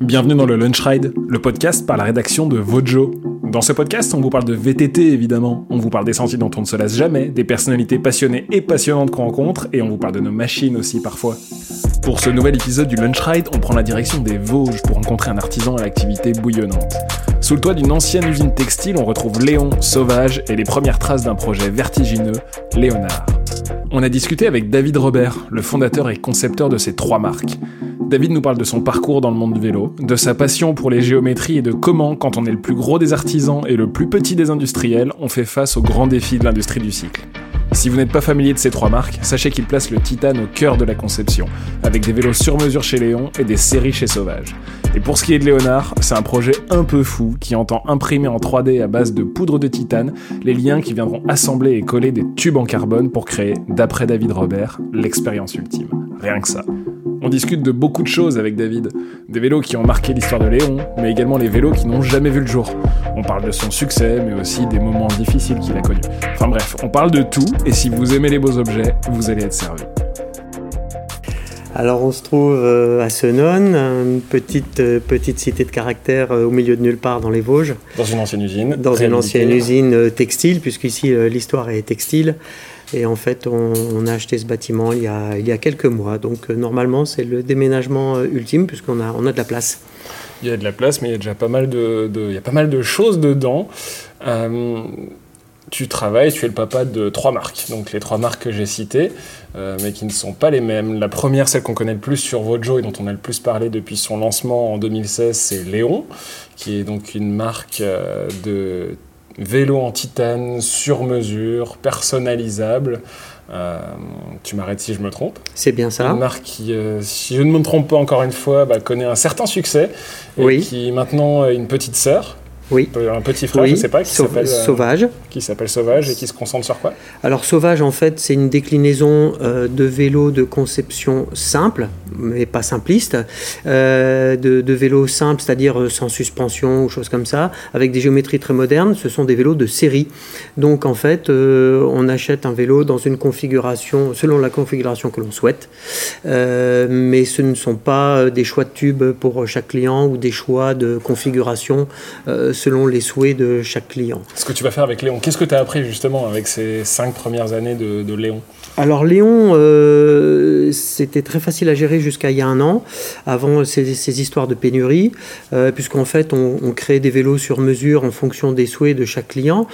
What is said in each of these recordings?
Bienvenue dans le Lunch Ride, le podcast par la rédaction de Vojo. Dans ce podcast, on vous parle de VTT évidemment, on vous parle des sentiers dont on ne se lasse jamais, des personnalités passionnées et passionnantes qu'on rencontre, et on vous parle de nos machines aussi parfois. Pour ce nouvel épisode du Lunch Ride, on prend la direction des Vosges pour rencontrer un artisan à l'activité bouillonnante. Sous le toit d'une ancienne usine textile, on retrouve Léon, Sauvage et les premières traces d'un projet vertigineux, Léonard. On a discuté avec David Robert, le fondateur et concepteur de ces trois marques. David nous parle de son parcours dans le monde du vélo, de sa passion pour les géométries et de comment, quand on est le plus gros des artisans et le plus petit des industriels, on fait face aux grands défis de l'industrie du cycle. Si vous n'êtes pas familier de ces trois marques, sachez qu'il place le Titane au cœur de la conception, avec des vélos sur mesure chez Léon et des séries chez Sauvage. Et pour ce qui est de Léonard, c'est un projet un peu fou qui entend imprimer en 3D à base de poudre de titane les liens qui viendront assembler et coller des tubes en carbone pour créer, d'après David Robert, l'expérience ultime. Rien que ça. On discute de beaucoup de choses avec David. Des vélos qui ont marqué l'histoire de Léon, mais également les vélos qui n'ont jamais vu le jour. On parle de son succès, mais aussi des moments difficiles qu'il a connus. Enfin bref, on parle de tout, et si vous aimez les beaux objets, vous allez être servi. Alors on se trouve euh, à Senon, une petite, euh, petite cité de caractère euh, au milieu de nulle part dans les Vosges. Dans une ancienne usine. Dans une ancienne usine textile, puisqu'ici l'histoire est textile. Et en fait, on, a acheté ce bâtiment il y a, il y a quelques mois. Donc normalement, c'est le déménagement ultime, puisqu'on a, on a de la place. Il y a de la place, mais il y a déjà pas mal de, il y a pas mal de choses dedans tu travailles, tu es le papa de trois marques. Donc les trois marques que j'ai citées, euh, mais qui ne sont pas les mêmes. La première, celle qu'on connaît le plus sur Vojo et dont on a le plus parlé depuis son lancement en 2016, c'est Léon, qui est donc une marque euh, de vélo en titane sur mesure, personnalisable. Euh, tu m'arrêtes si je me trompe. C'est bien ça. Une marque qui, si je ne me trompe pas encore une fois, bah, connaît un certain succès et oui. qui maintenant a une petite sœur oui. Un petit frère, je ne sais pas, qui s'appelle euh, Sauvage. qui s'appelle Sauvage et qui se concentre sur quoi? Alors Sauvage, en fait, c'est une déclinaison euh, de vélo de conception simple, mais pas simpliste, euh, de, de vélos simples, c'est-à-dire sans suspension ou choses comme ça, avec des géométries très modernes. Ce sont des vélos de série. Donc en fait, on achète un vélo dans une configuration, selon la configuration que l'on souhaite, mais ce ne sont pas des choix de tubes pour chaque client ou des choix de configuration selon les souhaits de chaque client. Ce que tu vas faire avec Léon, qu'est-ce que tu as appris justement avec ces cinq premières années de, Léon? Alors Léon, euh, c'était très facile à gérer jusqu'à il y a un an, avant ces, histoires de pénurie, euh, puisqu'en fait on, on crée des vélos sur mesure en fonction des souhaits de chaque client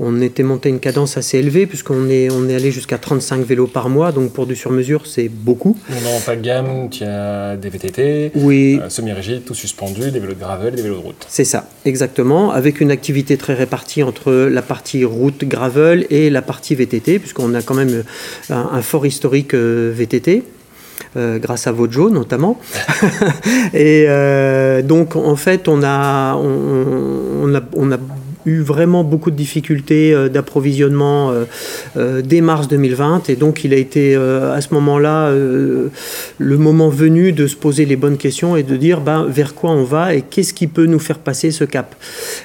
on était monté une cadence assez élevée puisqu'on est, on est allé jusqu'à 35 vélos par mois, donc pour du sur-mesure, c'est beaucoup. Non, pas de gamme, tu as des VTT, oui. Euh, semi-rigides, tout suspendu, des vélos de gravel, des vélos de route. C'est ça, exactement, avec une activité très répartie entre la partie route gravel et la partie VTT, puisqu'on a quand même un, fort historique euh, VTT. Euh, grâce à Vojo notamment. et donc en fait on a, on, a, on a eu vraiment beaucoup de difficultés euh, d'approvisionnement euh, euh, dès mars 2020 et donc il a été à ce moment-là le moment venu de se poser les bonnes questions et de dire ben, vers quoi on va et qu'est-ce qui peut nous faire passer ce cap.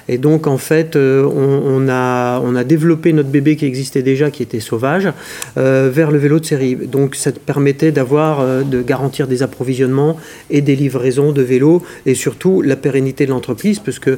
Et donc en fait on, a, on a développé notre bébé qui existait déjà qui était sauvage vers le vélo de série. Donc ça permettait d'avoir de garantir des approvisionnements et des livraisons de vélos et surtout la pérennité de l'entreprise puisque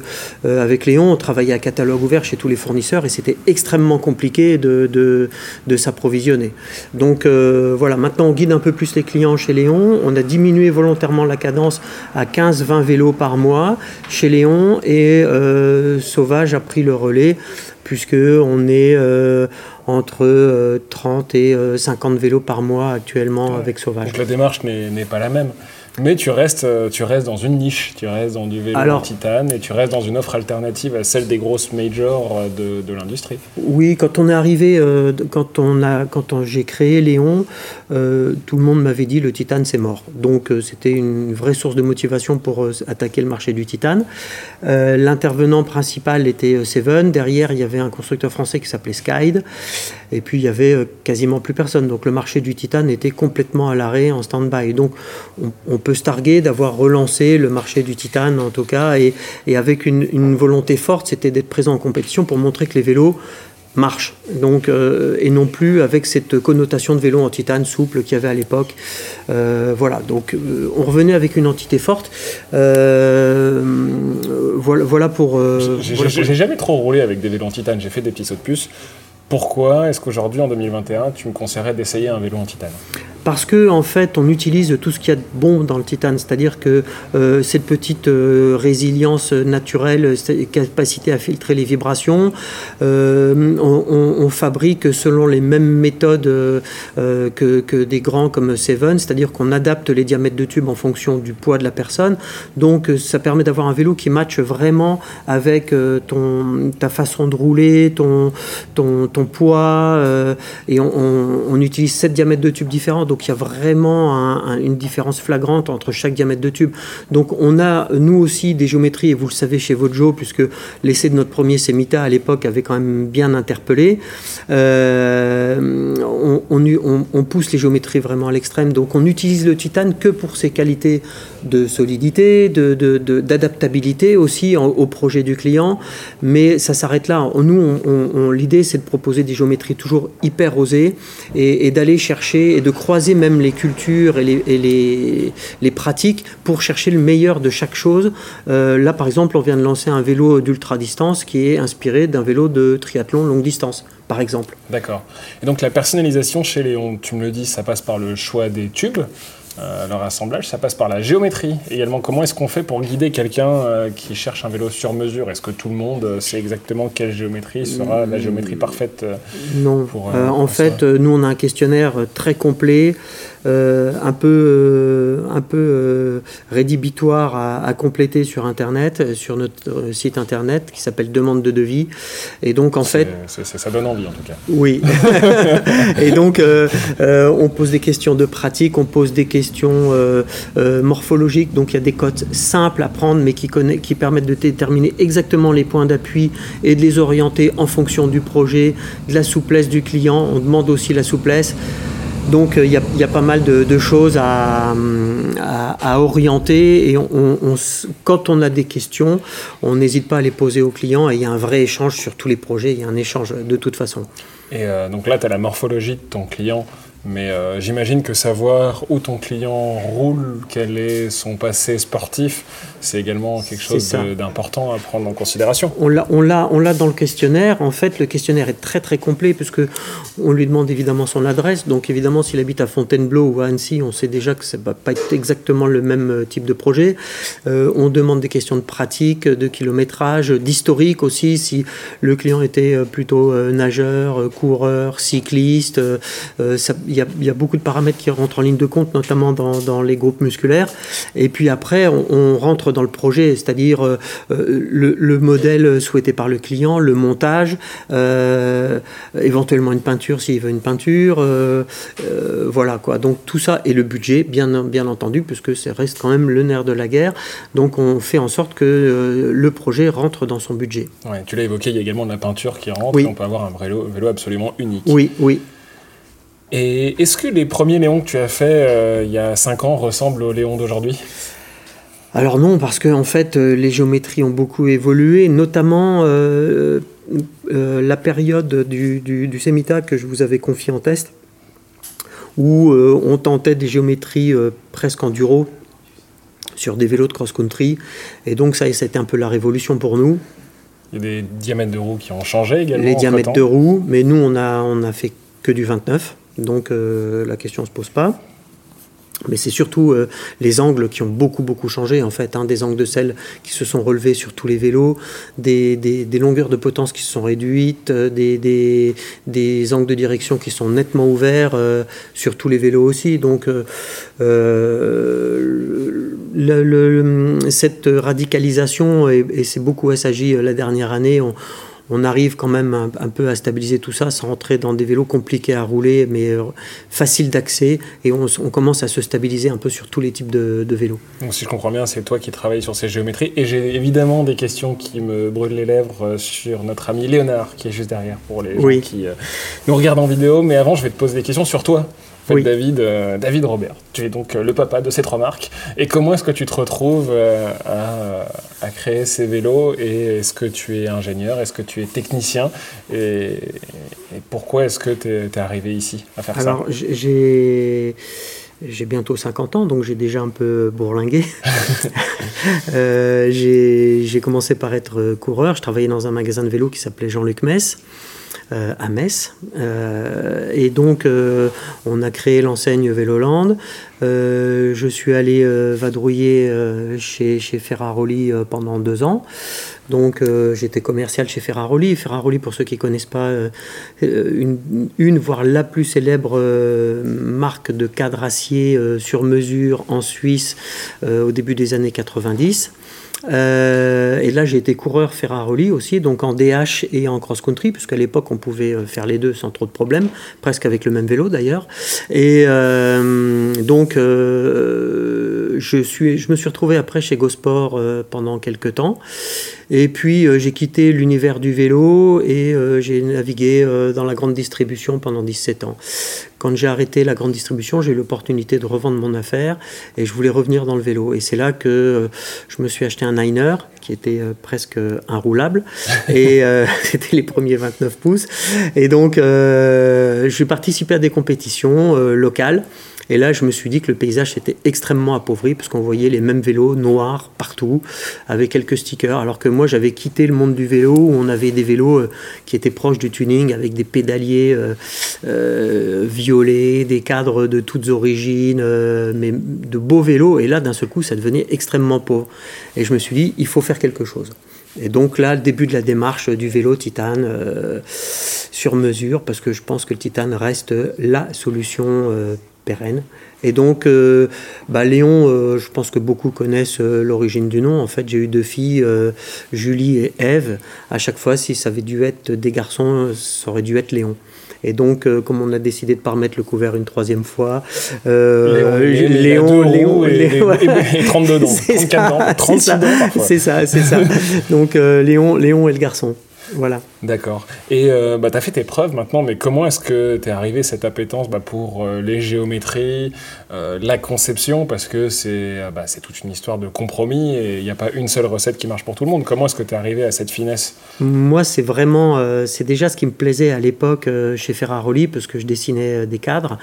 avec Léon on travaillait à catalogue ouvert chez tous les fournisseurs et c'était extrêmement compliqué de, de, s'approvisionner. Donc euh, voilà, maintenant on guide un peu plus les clients chez Léon. On a diminué volontairement la cadence à 15-20 vélos par mois chez Léon et euh, Sauvage a pris le relais puisque on est euh, entre 30 et 50 vélos par mois actuellement avec Sauvage. Donc la démarche n'est pas la même. Mais tu restes, euh, tu restes dans une niche, tu restes dans du vélo en titane et tu restes dans une offre alternative à celle des grosses majors euh, de, de l'industrie. Oui, quand on est arrivé, euh, quand, on a, quand j'ai créé Léon, tout le monde m'avait dit le titane c'est mort. Donc c'était une vraie source de motivation pour attaquer le marché du titane. L'intervenant principal était Seven. Derrière, il y avait un constructeur français qui s'appelait Skyd. Et puis il y avait quasiment plus personne. Donc le marché du titane était complètement à l'arrêt, en stand-by. Donc on, on peut se targuer d'avoir relancé le marché du titane en tout cas, et, avec une, volonté forte, c'était d'être présent en compétition pour montrer que les vélos marche, donc, euh, et non plus avec cette connotation de vélo en titane souple qu'il y avait à l'époque. Euh, voilà, donc euh, on revenait avec une entité forte. voilà, voilà pour. J'ai jamais trop roulé avec des vélos en titane, j'ai fait des petits sauts de puce. Pourquoi est-ce qu'aujourd'hui, en 2021, tu me conseillerais d'essayer un vélo en titane? Parce que en fait on utilise tout ce qu'il y a de bon dans le titane, c'est-à-dire que euh, cette petite euh, résilience naturelle, cette capacité à filtrer les vibrations, euh, on, fabrique selon les mêmes méthodes que, des grands comme Seven, c'est-à-dire qu'on adapte les diamètres de tube en fonction du poids de la personne, donc ça permet d'avoir un vélo qui matche vraiment avec ton, ta façon de rouler, ton, ton, ton poids, et on, on, utilise sept diamètres de tube différents donc il y a vraiment une différence flagrante entre chaque diamètre de tube. Donc on a, nous aussi, des géométries, et vous le savez chez Vojo, puisque l'essai de notre premier Semita à l'époque avait quand même bien interpellé. Euh, on, pousse les géométries vraiment à l'extrême. Donc on utilise le titane que pour ses qualités de solidité, d'adaptabilité aussi au projet du client. Mais ça s'arrête là. Nous, l'idée, c'est de proposer des géométries toujours hyper osées et d'aller chercher et de croiser même les cultures et les, les, pratiques pour chercher le meilleur de chaque chose. Euh, là, par exemple, on vient de lancer un vélo d'ultra distance qui est inspiré d'un vélo de triathlon longue distance, par exemple. D'accord. Et donc la personnalisation chez Léon, tu me le dis, ça passe par le choix des tubes. Euh, leur assemblage, ça passe par la géométrie également. Comment est-ce qu'on fait pour guider quelqu'un euh, qui cherche un vélo sur mesure? Est-ce que tout le monde sait exactement quelle géométrie sera la géométrie parfaite Non. en fait, nous, on a un questionnaire très complet euh, un peu, euh, un peu euh, rédhibitoire à, compléter sur Internet, sur notre site Internet qui s'appelle Demande de devis. Et donc, en fait. ça donne envie, en tout cas. Oui. et donc, on pose des questions de pratique, on pose des questions morphologiques. Donc, il y a des codes simples à prendre, mais qui, qui permettent de déterminer exactement les points d'appui et de les orienter en fonction du projet, de la souplesse du client. On demande aussi la souplesse. Donc euh, il y, a pas mal de, choses à, orienter et quand on a des questions, on n'hésite pas à les poser aux clients et il y a un vrai échange sur tous les projets, il y a un échange de toute façon. Et euh, donc là, tu as la morphologie de ton client mais euh, j'imagine que savoir où ton client roule, quel est son passé sportif, c'est également quelque chose d'important à prendre en considération. On l'a, on, dans le questionnaire. En fait, le questionnaire est très très complet puisque on lui demande évidemment son adresse. Donc évidemment, s'il habite à Fontainebleau ou à Annecy, on sait déjà que ça va pas être exactement le même euh, type de projet. Euh, on demande des questions de pratique, de kilométrage, d'historique aussi. Si le client était plutôt nageur, coureur, cycliste, ça il y, a, beaucoup de paramètres qui rentrent en ligne de compte, notamment dans, les groupes musculaires. Et puis après, on, rentre dans le projet, c'est-à-dire euh, le, modèle souhaité par le client, le montage, euh, éventuellement une peinture s'il veut une peinture. Euh, voilà quoi. Donc tout ça et le budget, bien, bien entendu, puisque ça reste quand même le nerf de la guerre. Donc on fait en sorte que le projet rentre dans son budget. Ouais, tu l'as évoqué, il y a également de la peinture qui rentre. Et on peut avoir un vélo, vélo absolument unique. Oui, oui. Et est-ce que les premiers Léons que tu as fait euh, il y a 5 ans ressemblent aux Léons d'aujourd'hui? Alors non, parce que en fait, euh, les géométries ont beaucoup évolué, notamment euh, la période du, du, du, Semita que je vous avais confié en test, où on tentait des géométries presque enduro sur des vélos de cross-country. Et donc ça, c'était un peu la révolution pour nous. Il y a des diamètres de roues qui ont changé également. Les diamètres de roues, mais nous, on a, on a fait que du 29. Donc euh, la question ne se pose pas. Mais c'est surtout euh, les angles qui ont beaucoup beaucoup changé en fait, hein, des angles de sel qui se sont relevés sur tous les vélos, des, longueurs de potence qui se sont réduites, euh, des, angles de direction qui sont nettement ouverts sur tous les vélos aussi. Donc cette radicalisation, et, c'est beaucoup SAJ la dernière année, on, on arrive quand même un, peu à stabiliser tout ça sans rentrer dans des vélos compliqués à rouler, mais euh, faciles d'accès. Et on, commence à se stabiliser un peu sur tous les types de, vélos. Donc, si je comprends bien, c'est toi qui travailles sur ces géométries. Et j'ai évidemment des questions qui me brûlent les lèvres euh, sur notre ami Léonard, qui est juste derrière pour les gens qui euh, nous regardent en vidéo. Mais avant, je vais te poser des questions sur toi. David, euh, David Robert. Tu es donc euh, le papa de ces trois marques. Et comment est-ce que tu te retrouves euh, à, créer ces vélos Et est-ce que tu es ingénieur Est-ce que tu es technicien et, pourquoi est-ce que tu es, arrivé ici à faire ça? Alors, j'ai. J'ai bientôt 50 ans, donc j'ai déjà un peu bourlingué. j'ai commencé par être coureur. Je travaillais dans un magasin de vélo qui s'appelait Jean-Luc Metz. Euh, à Metz. Euh, et donc, euh, on a créé l'enseigne Véloland. je suis allé vadrouiller chez, chez Ferraroli pendant deux ans. Donc j'étais commercial chez Ferraroli. Ferraroli, pour ceux qui ne connaissent pas, une, une, voire la plus célèbre marque de cadre acier sur mesure en Suisse au début des années 90. Euh, et là, j'ai été coureur Ferrari aussi, donc en DH et en cross-country, puisqu'à l'époque, on pouvait euh, faire les deux sans trop de problèmes, presque avec le même vélo d'ailleurs. Et euh, donc, je, suis, je me suis retrouvé après chez Gosport pendant quelques temps. Et puis euh, j'ai quitté l'univers du vélo et euh, j'ai navigué euh, dans la grande distribution pendant 17 ans. Quand j'ai arrêté la grande distribution, j'ai eu l'opportunité de revendre mon affaire et je voulais revenir dans le vélo. Et c'est là que je me suis acheté un Niner qui était presque inroulable et c'était les premiers 29 pouces. Et donc je suis participé à des compétitions locales. Et là, je me suis dit que le paysage était extrêmement appauvri, parce qu'on voyait les mêmes vélos noirs partout, avec quelques stickers, alors que moi, j'avais quitté le monde du vélo, où on avait des vélos euh, qui étaient proches du tuning, avec des pédaliers euh, euh, violets, des cadres de toutes origines, mais de beaux vélos. Et là, d'un seul coup, ça devenait extrêmement pauvre. Et je me suis dit, il faut faire quelque chose. Et donc là, le début de la démarche du vélo titane sur mesure, parce que je pense que le titane reste la solution pérenne. Et donc, euh, bah, Léon, euh, je pense que beaucoup connaissent euh, l'origine du nom. En fait, j'ai eu deux filles, Julie et Eve. À chaque fois, si ça avait dû être des garçons, ça aurait dû être Léon. Et donc, comme on a décidé de ne pas remettre le couvert une troisième fois, Léon, Léon, Léon, Léon, et, 32 ans, 34 ans, 36 ans C'est ça, c'est ça. donc, Léon, Léon est le garçon. Voilà. D'accord. Et euh, bah, tu as fait tes preuves maintenant, mais comment est-ce que tu es arrivé cette appétence bah, pour euh, les géométries, euh, la conception, parce que c'est bah, toute une histoire de compromis et il n'y a pas une seule recette qui marche pour tout le monde. Comment est-ce que tu es arrivé à cette finesse? Moi, c'est vraiment, c'est déjà ce qui me plaisait à l'époque chez Ferraroli, parce que je dessinais des cadres.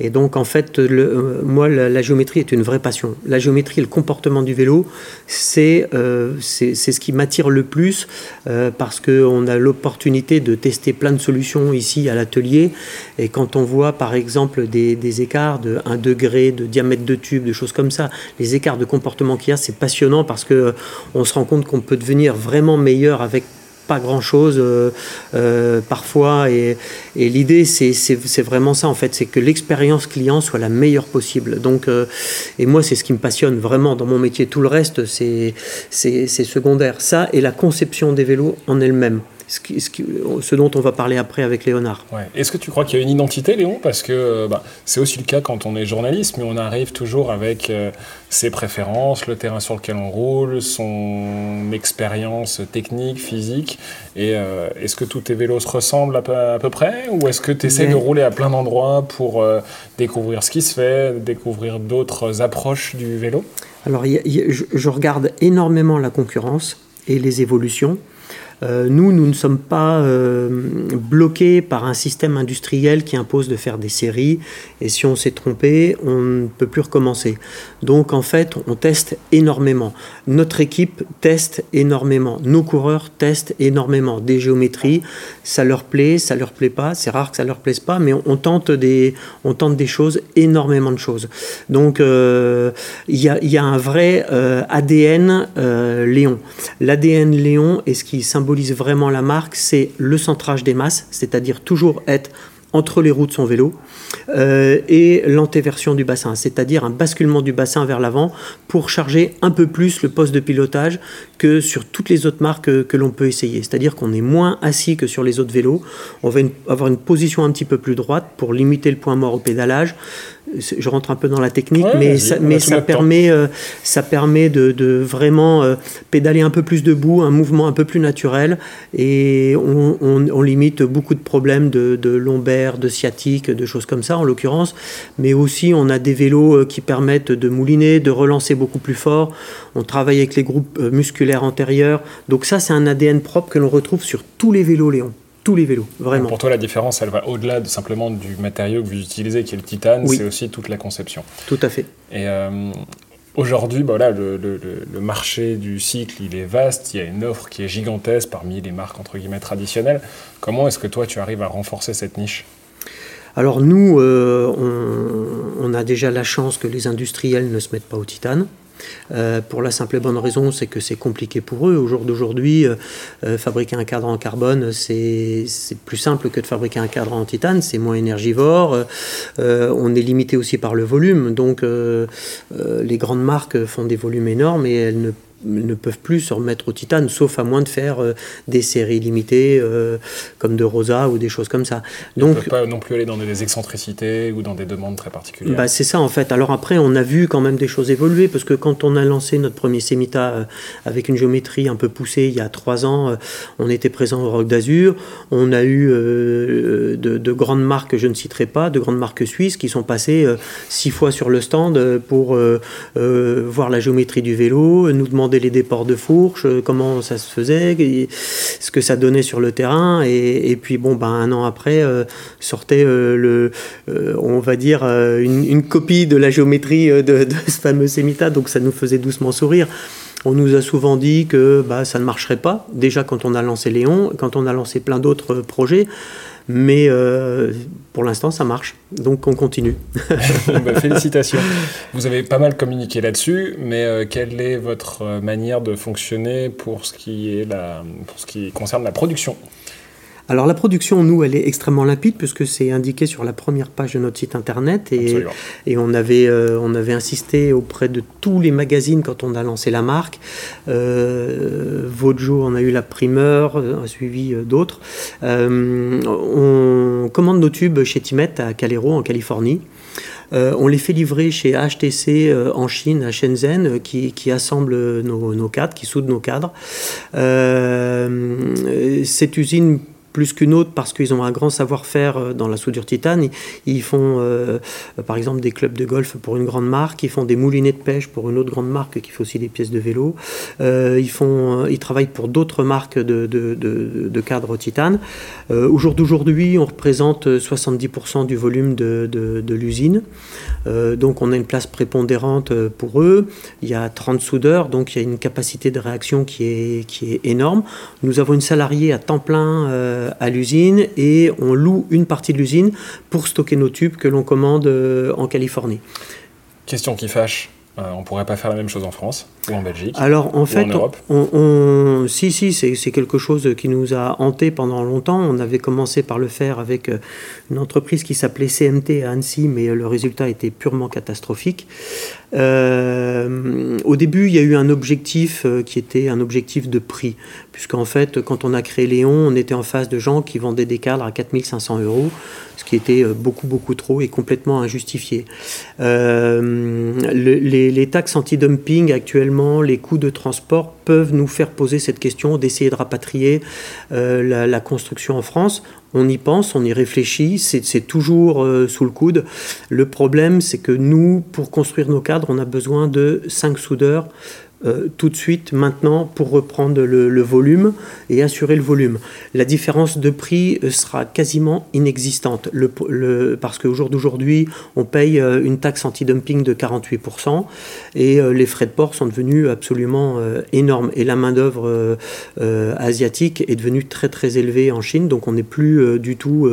Et donc, en fait, le, moi, la, géométrie est une vraie passion. La géométrie, le comportement du vélo, c'est c'est ce qui m'attire le plus, parce qu'on a l'opportunité opportunité de tester plein de solutions ici à l'atelier. Et quand on voit par exemple des, écarts de 1 degré de diamètre de tube, de choses comme ça, les écarts de comportement qu'il y a, c'est passionnant parce que euh, on se rend compte qu'on peut devenir vraiment meilleur avec pas grand chose euh, euh, parfois. Et, l'idée c'est vraiment ça en fait. C'est que l'expérience client soit la meilleure possible. Donc et moi c'est ce qui me passionne vraiment dans mon métier. Tout le reste c'est secondaire. Ça et la conception des vélos en elle-même ce, dont on va parler après avec Léonard. Est-ce que tu crois qu'il y a une identité, Léon? Parce que euh, bah, c'est aussi le cas quand on est journaliste, mais on arrive toujours avec euh, ses préférences, le terrain sur lequel on roule, son expérience technique, physique. Et euh, est-ce que tous tes vélos se ressemblent à peu, près? Ou est-ce que tu essaies de rouler à plein d'endroits pour découvrir ce qui se fait, découvrir d'autres approches du vélo? Alors, je regarde énormément la concurrence et les évolutions. Euh, nous, nous ne sommes pas euh, bloqués par un système industriel qui impose de faire des séries. Et si on s'est trompé, on ne peut plus recommencer. Donc en fait, on teste énormément. Notre équipe teste énormément. Nos coureurs testent énormément. Des géométries, ça leur plaît, ça leur plaît pas. C'est rare que ça leur plaise pas, mais on, tente des, on tente des choses, énormément de choses. Donc euh, il y, a, y, a, un vrai ADN Léon. L'ADN Léon est ce qui symbolise vraiment la marque, c'est le centrage des masses, c'est-à-dire toujours être entre les roues de son vélo, euh, et l'antéversion du bassin, c'est-à-dire un basculement du bassin vers l'avant pour charger un peu plus le poste de pilotage que sur toutes les autres marques que, l'on peut essayer. C'est-à-dire qu'on est moins assis que sur les autres vélos, on va avoir une position un petit peu plus droite pour limiter le point mort au pédalage, je rentre un peu dans la technique, mais, ça, mais ça, permet, ça permet de, vraiment pédaler un peu plus debout, un mouvement un peu plus naturel, et on, limite beaucoup de problèmes de, de, lombaire, de sciatique, de choses comme ça en l'occurrence, mais aussi on a des vélos qui permettent de mouliner, de relancer beaucoup plus fort, on travaille avec les groupes musculaires antérieurs, donc ça c'est un ADN propre que l'on retrouve sur tous les vélos Léon tous les vélos, vraiment. Pour toi, la différence, elle va au-delà de simplement du matériau que vous utilisez, qui est le titane, c'est aussi toute la conception. Tout à fait. Et euh, aujourd'hui, bah le, le, marché du cycle, il est vaste, il y a une offre qui est gigantesque parmi les marques, entre guillemets, traditionnelles. Comment est-ce que toi, tu arrives à renforcer cette niche? Alors nous, euh, on, a déjà la chance que les industriels ne se mettent pas au titane. Euh, pour la simple et bonne raison, c'est que c'est compliqué pour eux. Au jour d'aujourd'hui, euh, fabriquer un cadre en carbone, c'est plus simple que de fabriquer un cadre en titane, c'est moins énergivore. on est limité aussi par le volume, donc les grandes marques font des volumes énormes et elles ne ne peuvent plus se remettre au titane, sauf à moins de faire euh, des séries limitées euh, comme de Rosa ou des choses comme ça. Donc, ne peuvent pas non plus aller dans des excentricités ou dans des demandes très particulières. Bah, c'est ça en fait. Alors après, on a vu quand même des choses évoluer parce que quand on a lancé notre premier Semita euh, avec une géométrie un peu poussée il y a trois ans, on était présent au Rock d'Azur. On a eu de, de, grandes marques, je ne citerai pas, de grandes marques suisses qui sont passées six fois sur le stand pour voir la géométrie du vélo, nous demander les déports de fourche, euh, comment ça se faisait, ce que ça donnait sur le terrain. Et, puis, bon, ben, un an après, euh, sortait euh, le, on va dire, une, copie de la géométrie de, ce fameux Semita. Donc, ça nous faisait doucement sourire. On nous a souvent dit que bah, ça ne marcherait pas, déjà quand on a lancé Léon, quand on a lancé plein d'autres projets. Mais euh, pour l'instant, ça marche. Donc, on continue. Bah, félicitations. Vous avez pas mal communiqué là-dessus, mais euh, quelle est votre euh, manière de fonctionner pour ce qui, est pour ce qui concerne la production? Alors la production, nous, elle est extrêmement limpide puisque c'est indiqué sur la première page de notre site internet et, et on, avait, euh, on avait insisté auprès de tous les magazines quand on a lancé la marque. Euh, Vojo on a eu la primeur, euh, a suivi euh, d'autres. on commande nos tubes chez Timet à Calero en Californie. on les fait livrer chez HTC en Chine, à Shenzhen, qui, qui assemble nos, nos, cadres, qui soude nos cadres. cette usine plus qu'une autre parce qu'ils ont un grand savoir-faire euh, dans la soudure titane. Ils font euh, par exemple des clubs de golf pour une grande marque, ils font des moulinets de pêche pour une autre grande marque qui fait aussi des pièces de vélo. Euh, ils, font, ils travaillent pour d'autres marques de, de, cadres titane. au jour d'aujourd'hui, on représente 70% du volume de, l'usine. donc on a une place prépondérante pour eux. Il y a 30 soudeurs, donc il y a une capacité de réaction qui est, qui est énorme. Nous avons une salariée à temps plein à l'usine et on loue une partie de l'usine pour stocker nos tubes que l'on commande euh, en Californie. Question qui fâche, euh, on pourrait pas faire la même chose en France ou en Belgique Alors en fait, On, si si, c'est quelque chose qui nous a hanté pendant longtemps. On avait commencé par le faire avec euh, une entreprise qui s'appelait CMT à Annecy, mais le résultat était purement catastrophique. Euh, au début, il y a eu un objectif qui était un objectif de prix, puisqu'en fait, quand on a créé Léon, on était en face de gens qui vendaient des cadres à 4500 euros ce qui était euh, beaucoup, beaucoup trop et complètement injustifié. Euh, les, taxes anti-dumping actuellement, les coûts de transport peuvent nous faire poser cette question d'essayer de rapatrier euh, la, construction en France. On y pense, on y réfléchit, c'est toujours sous le coude. Le problème, c'est que nous, pour construire nos cadres, on a besoin de 5 soudeurs euh, tout de suite maintenant pour reprendre le, volume et assurer le volume. La différence de prix euh, sera quasiment inexistante le, parce qu'au jour d'aujourd'hui, on paye euh, une taxe anti-dumping de 48% et les frais de port sont devenus absolument énormes. Et la main-d'œuvre asiatique est devenue très très élevée en Chine, donc on n'est plus du tout.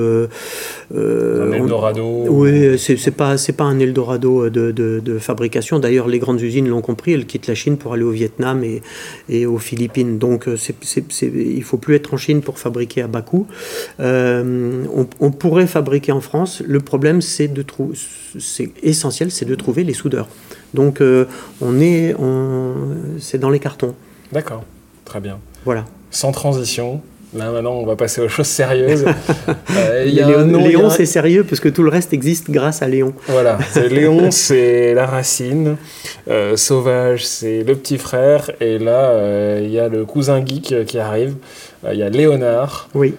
un Eldorado Oui, c'est pas, pas un Eldorado de, de, de fabrication. D'ailleurs, les grandes usines l'ont compris, elles quittent la Chine pour aller au Vietnam et, et aux Philippines. Donc euh, il ne faut plus être en Chine pour fabriquer à bas coût. Euh, on, pourrait fabriquer en France. Le problème, c'est de trouver, c'est essentiel, c'est de trouver les soudeurs. Donc euh, on est, c'est dans les cartons. D'accord, très bien. Voilà. Sans transition, Là maintenant, on va passer aux choses sérieuses. Euh, Léon, c'est sérieux parce que tout le reste existe grâce à Léon. Voilà, Léon, c'est la racine. Euh, Sauvage, c'est le petit frère. Et là, euh, il y a le cousin geek qui arrive. Il y a Léonard. Oui.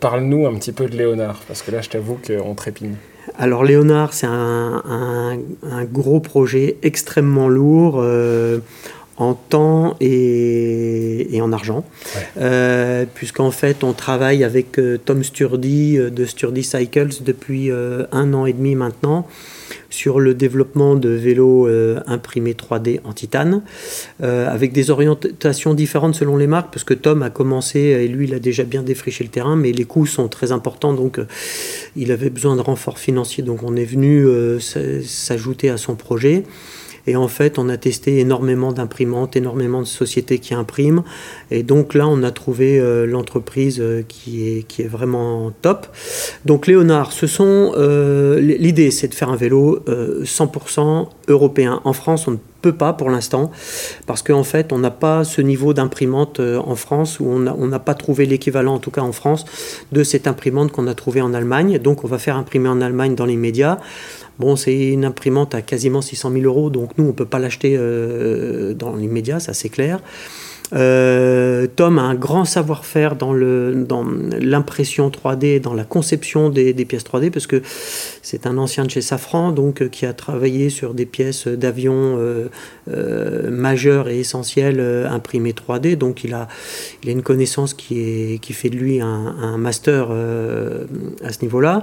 Parle-nous un petit peu de Léonard parce que là, je t'avoue qu'on trépigne. Alors Léonard, c'est un, un, gros projet extrêmement lourd en temps et, en argent, euh, puisqu'en fait on travaille avec euh, Tom Sturdy euh, de Sturdy Cycles depuis un an et demi maintenant sur le développement de vélos imprimés 3D en titane, avec des orientations différentes selon les marques, parce que Tom a commencé, et lui il a déjà bien défriché le terrain, mais les coûts sont très importants, donc il avait besoin de renfort financier, donc on est venu s'ajouter à son projet. Et en fait, on a testé énormément d'imprimantes, énormément de sociétés qui impriment. Et donc là, on a trouvé euh, l'entreprise euh, qui, est, vraiment top. Donc Léonard, ce sont euh, l'idée, c'est de faire un vélo 100% européen. En France, on ne peut pas pour l'instant, parce qu'en fait, on n'a pas ce niveau d'imprimante en France, où on n'a pas trouvé l'équivalent, en tout cas en France, de cette imprimante qu'on a trouvée en Allemagne. Donc on va faire imprimer en Allemagne dans les médias. Bon, c'est une imprimante à quasiment 600 000 euros, donc nous, on ne peut pas l'acheter euh, dans l'immédiat, ça c'est clair. Euh, Tom a un grand savoir-faire dans l'impression 3D, dans la conception des, pièces 3D, parce que c'est un ancien de chez Safran, donc euh, qui a travaillé sur des pièces d'avion euh, majeures et essentielles imprimées 3D. Donc il a, il a une connaissance qui, qui fait de lui un, master à ce niveau-là.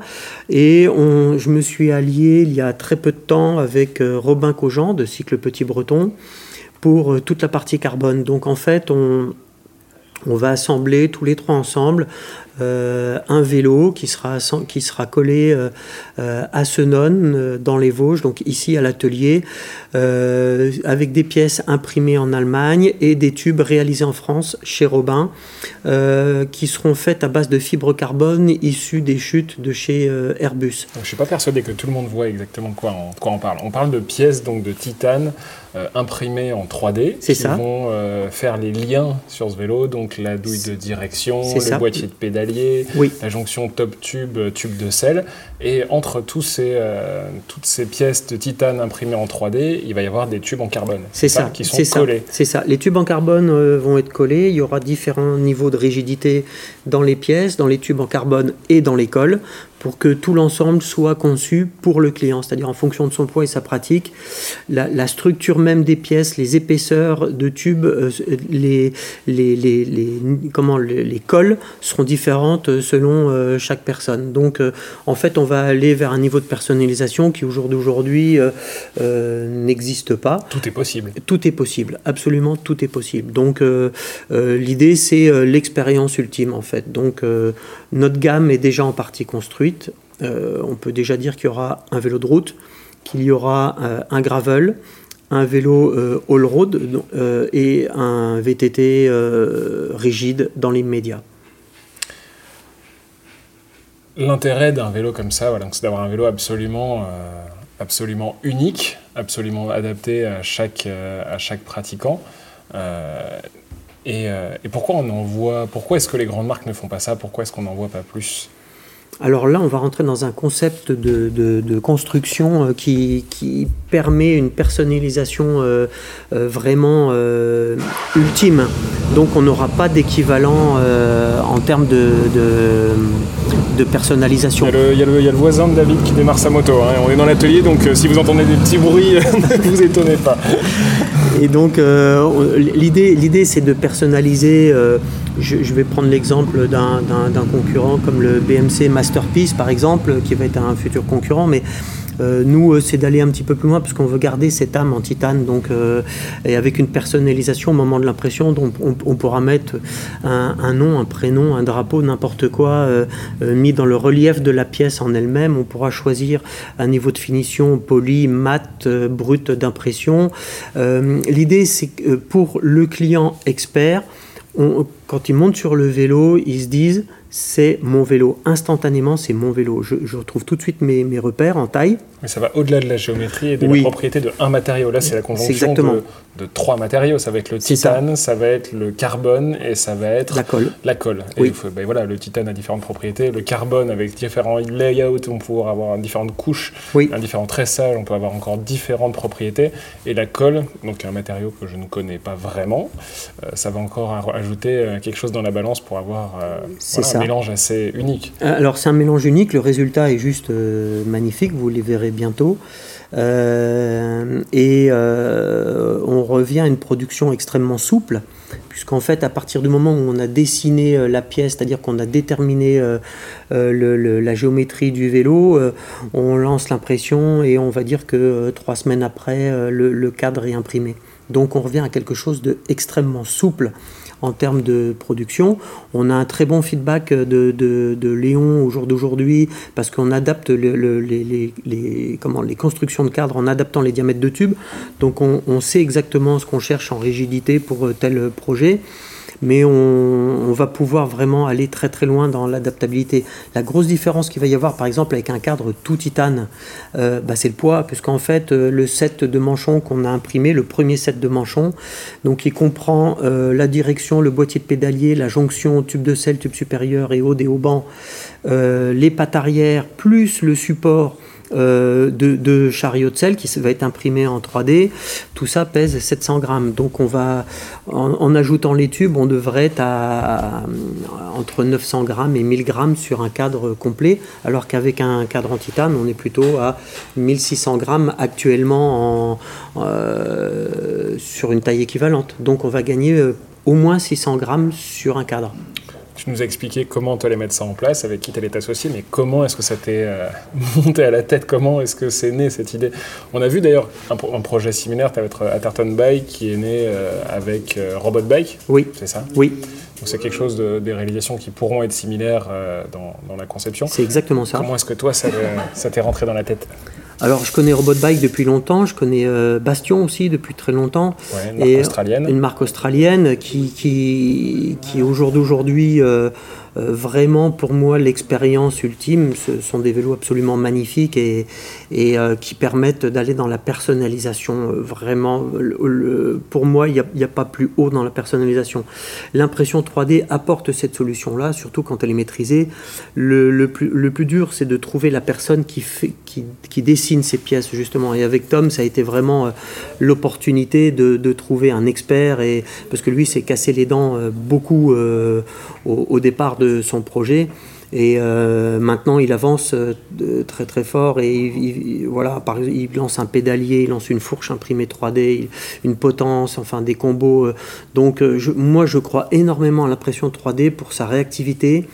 Et je me suis allié il y a très peu de temps avec Robin Cogent de Cycle Petit Breton pour euh, toute la partie carbone. Donc en fait, on, on va assembler tous les trois ensemble euh, un vélo qui sera, qui sera collé euh, euh, à Senon, dans les Vosges, donc ici à l'atelier, avec des pièces imprimées en Allemagne et des tubes réalisés en France chez Robin, qui seront faites à base de fibres carbone issues des chutes de chez Airbus. je ne suis pas persuadé que tout le monde voit exactement quoi on, quoi on parle. On parle de pièces donc de titane imprimées en 3D qui ça. vont faire les liens sur ce vélo, donc la douille de direction, le boîtier de pédalier la jonction top tube, euh, tube de sel. Et entre tous ces, euh, toutes ces pièces de titane imprimées en 3D, il va y avoir des tubes en carbone. C'est ça, qui sont collés. C'est ça. Les tubes en carbone euh, vont être collés. Il y aura différents niveaux de rigidité dans les pièces, dans les tubes en carbone et dans les cols pour que tout l'ensemble soit conçu pour le client, c'est-à-dire en fonction de son poids et sa pratique. La, structure même des pièces, les épaisseurs de tubes, euh, les, les, les, les, comment, les, cols seront différentes selon chaque personne. Donc en fait, on va aller vers un niveau de personnalisation qui aujourd'hui d'aujourd'hui n'existe pas. Tout est possible. Tout est possible, absolument tout est possible. Donc l'idée, c'est l'expérience ultime en fait. Donc notre gamme est déjà en partie construite. Euh, on peut déjà dire qu'il y aura un vélo de route, qu'il y aura euh, un gravel, un vélo euh, all-road et un VTT rigide dans l'immédiat. L'intérêt d'un vélo comme ça, c'est d'avoir un vélo absolument, absolument unique, absolument adapté à chaque, chaque pratiquant. Et, et, pourquoi on en voit Pourquoi est-ce que les grandes marques ne font pas ça? Pourquoi est-ce qu'on n'en voit pas plus? Alors là, on va rentrer dans un concept de, construction euh, qui, permet une personnalisation euh, euh, vraiment ultime. Donc on n'aura pas d'équivalent en termes de, de, personnalisation. Il y, a le, voisin de David qui démarre sa moto. Hein. On est dans l'atelier, donc si vous entendez des petits bruits, ne vous étonnez pas. Et donc l'idée, c'est de personnaliser je, vais prendre l'exemple d'un concurrent comme le BMC Masterpiece, par exemple, qui va être un futur concurrent, mais euh, nous, euh, c'est d'aller un petit peu plus loin parce qu'on veut garder cette âme en titane, donc euh, et avec une personnalisation au moment de l'impression, donc on, pourra mettre un, nom, un prénom, un drapeau, n'importe quoi mis dans le relief de la pièce en elle-même. On pourra choisir un niveau de finition poli, mat, brut d'impression. L'idée, c'est que pour le client expert, quand ils montent sur le vélo, ils se disent c'est mon vélo. Instantanément, c'est mon vélo. Je, retrouve tout de suite mes, mes repères en taille. Mais ça va au-delà de la géométrie et de la propriété de un matériau. Là, c'est la conjonction de, de, trois matériaux. Ça va être le titane, ça. va être le carbone et ça va être la colle. La colle. Et ben voilà, le titane a différentes propriétés. Le carbone, avec différents layouts, on peut avoir différentes couches, un différent tressage, on peut avoir encore différentes propriétés. Et la colle, donc un matériau que je ne connais pas vraiment, euh, ça va encore ajouter euh, quelque chose dans la balance pour avoir euh, un mélange assez unique. Alors c'est un mélange unique, le résultat est juste magnifique, vous les verrez bientôt. et on revient à une production extrêmement souple puisqu'en fait, à partir du moment où on a dessiné la pièce, c'est-à-dire qu'on a déterminé la géométrie du vélo, on lance l'impression et on va dire que trois semaines après, le, cadre est imprimé. Donc on revient à quelque chose d'extrêmement souple en termes de production. On a un très bon feedback de, Léon au jour d'aujourd'hui parce qu'on adapte les, constructions de cadres en adaptant les diamètres de tubes. Donc on, on sait exactement ce qu'on cherche en rigidité pour tel projet mais on, va pouvoir vraiment aller très très loin dans l'adaptabilité. La grosse différence qu'il va y avoir par exemple avec un cadre tout titane, euh, bah, c'est le poids, puisqu'en fait euh, le set de manchons qu'on a imprimé, le premier set de manchons, donc il comprend euh, la direction, le boîtier de pédalier, la jonction tube de selle, tube supérieur et haut des haubans, les pattes arrière, plus le support euh, de, chariot de sel qui va être imprimé en 3D. Tout ça pèse 700 grammes. Donc on va, en, ajoutant les tubes, on devrait être à, entre 900 grammes et 1000 grammes sur un cadre complet, alors qu'avec un cadre en titane, on est plutôt à 1600 grammes actuellement en, euh, sur une taille équivalente. Donc on va gagner euh, au moins 600 grammes sur un cadre. Tu nous as expliqué comment tu allais mettre ça en place, avec qui tu allais t'associer, mais comment est-ce que ça t'est euh, monté à la tête? Comment est-ce que c'est né cette idée? On a vu d'ailleurs un, projet similaire, tu as votre Atherton Bike qui est né euh, avec euh, Robot Bike? Oui. C'est ça? Oui. Donc c'est quelque chose de, des réalisations qui pourront être similaires dans, dans, la conception. C'est exactement ça. Comment est-ce que toi, ça, ça t'est rentré dans la tête? Alors, je connais Robot Bike depuis longtemps, je connais Bastion aussi depuis très longtemps. Ouais, une marque australienne. Une marque australienne qui, qui, qui au jour d'aujourd'hui, euh, vraiment, pour moi, l'expérience ultime, ce sont des vélos absolument magnifiques et, euh, qui permettent d'aller dans la personnalisation. Euh, vraiment, pour moi, il n'y a, pas plus haut dans la personnalisation. L'impression 3D apporte cette solution-là, surtout quand elle est maîtrisée. Le, plus, dur, c'est de trouver la personne qui, fait, qui, dessine ces pièces, justement. Et avec Tom, ça a été vraiment l'opportunité de, trouver un expert, et, parce que lui s'est cassé les dents beaucoup au, départ de son projet. Et euh, maintenant, il avance euh, très très fort et il, voilà, par, il lance un pédalier, il lance une fourche imprimée 3D, une potence, enfin des combos. Euh. Donc, moi, je crois énormément à l'impression 3D pour sa réactivité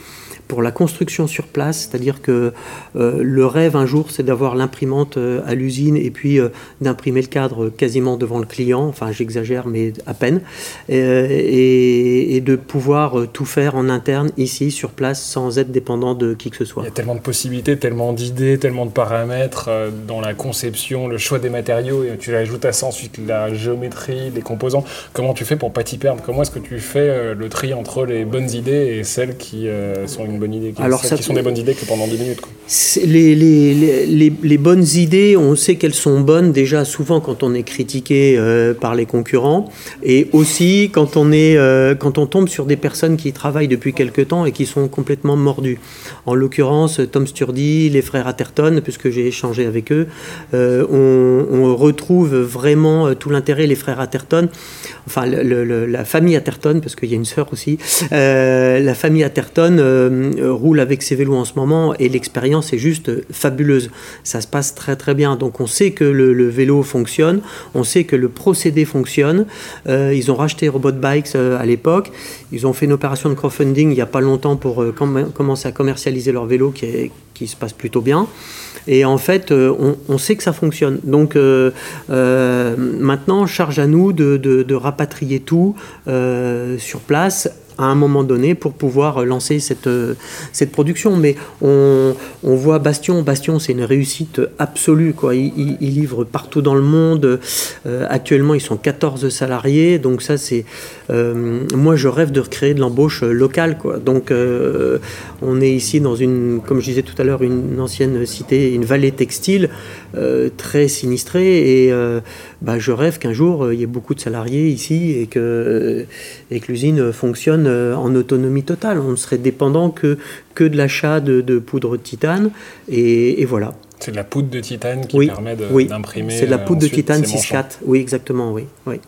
pour la construction sur place, c'est-à-dire que euh, le rêve un jour, c'est d'avoir l'imprimante euh, à l'usine et puis euh, d'imprimer le cadre quasiment devant le client, enfin j'exagère mais à peine, et, de pouvoir tout faire en interne ici sur place sans être dépendant de qui que ce soit. Il y a tellement de possibilités, tellement d'idées, tellement de paramètres dans la conception, le choix des matériaux, et tu ajoutes à ça ensuite la géométrie, les composants. Comment tu fais pour pas t'y perdre? Comment est-ce que tu fais le tri entre les bonnes idées et celles qui sont une bonne idée Alors, ça, qui sont des bonnes idées que pendant 10 minutes. Les, les, les, les, bonnes idées, on sait qu'elles sont bonnes déjà souvent quand on est critiqué euh, par les concurrents et aussi quand on, est, euh, quand on tombe sur des personnes qui travaillent depuis quelque temps et qui sont complètement mordues. En l'occurrence, Tom Sturdy, les frères Atherton, puisque j'ai échangé avec eux, euh, on, on, retrouve vraiment tout l'intérêt, les frères Atherton, enfin la famille Atherton, parce qu'il y a une sœur aussi, la famille Atherton euh, roule avec ses vélos en ce moment et l'expérience est juste fabuleuse. Ça se passe très très bien. Donc on sait que le, vélo fonctionne, on sait que le procédé fonctionne. Euh, ils ont racheté Robot Bikes euh, à l'époque. Ils ont fait une opération de crowdfunding il n'y a pas longtemps pour commencer à commercialiser leur vélo qui, se passe plutôt bien. Et en fait, on, sait que ça fonctionne. Donc maintenant, charge à nous de rapatrier tout sur place à un moment donné pour pouvoir lancer cette, cette production. Mais on, on voit Bastion, Bastion c'est une réussite absolue. Quoi. Ils, ils, livrent partout dans le monde. actuellement, ils sont 14 salariés. Donc ça, c'est... moi, je rêve de recréer de l'embauche locale. Quoi. Donc on est ici dans une, comme je disais tout à l'heure, une ancienne cité, une vallée textile très sinistrée. Et bah, je rêve qu'un jour, euh, il y ait beaucoup de salariés ici et que, euh, et que l'usine fonctionne euh, en autonomie totale. On ne serait dépendant que, que de l'achat de, poudre de titane. Et, voilà. C'est de la poudre de titane qui permet d'imprimer. Oui, c'est de la poudre de titane 6-4. Oui, exactement, oui. oui.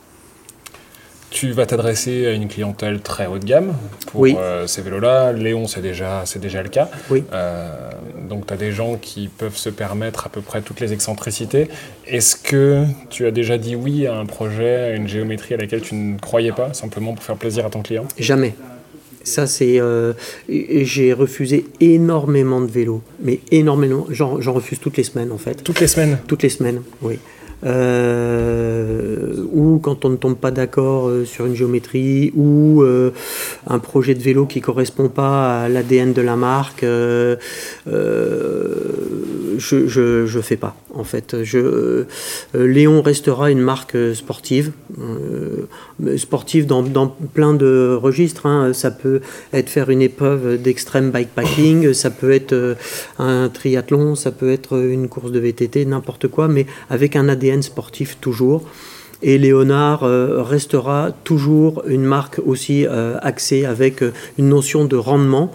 Tu vas t'adresser à une clientèle très haut de gamme pour euh, ces vélos-là. Léon, c'est déjà, déjà le cas. Oui. Euh, donc, tu as des gens qui peuvent se permettre à peu près toutes les excentricités. Est-ce que tu as déjà dit oui à un projet, à une géométrie à laquelle tu ne croyais pas, simplement pour faire plaisir à ton client? Jamais. Ça, c'est. Euh, j'ai refusé énormément de vélos, mais énormément. J'en refuse toutes les semaines, en fait. Toutes les semaines? Toutes les semaines, oui. Euh, ou quand on ne tombe pas d'accord euh, sur une géométrie, ou euh, un projet de vélo qui correspond pas à l'ADN de la marque, je, je, je fais pas en fait. Je, Léon restera une marque sportive, sportive dans, plein de registres. Hein. Ça peut être faire une épreuve d'extrême bikepacking, ça peut être un triathlon, ça peut être une course de VTT, n'importe quoi, mais avec un ADN sportif toujours. Et Léonard euh, restera toujours une marque aussi euh, axée avec euh, une notion de rendement.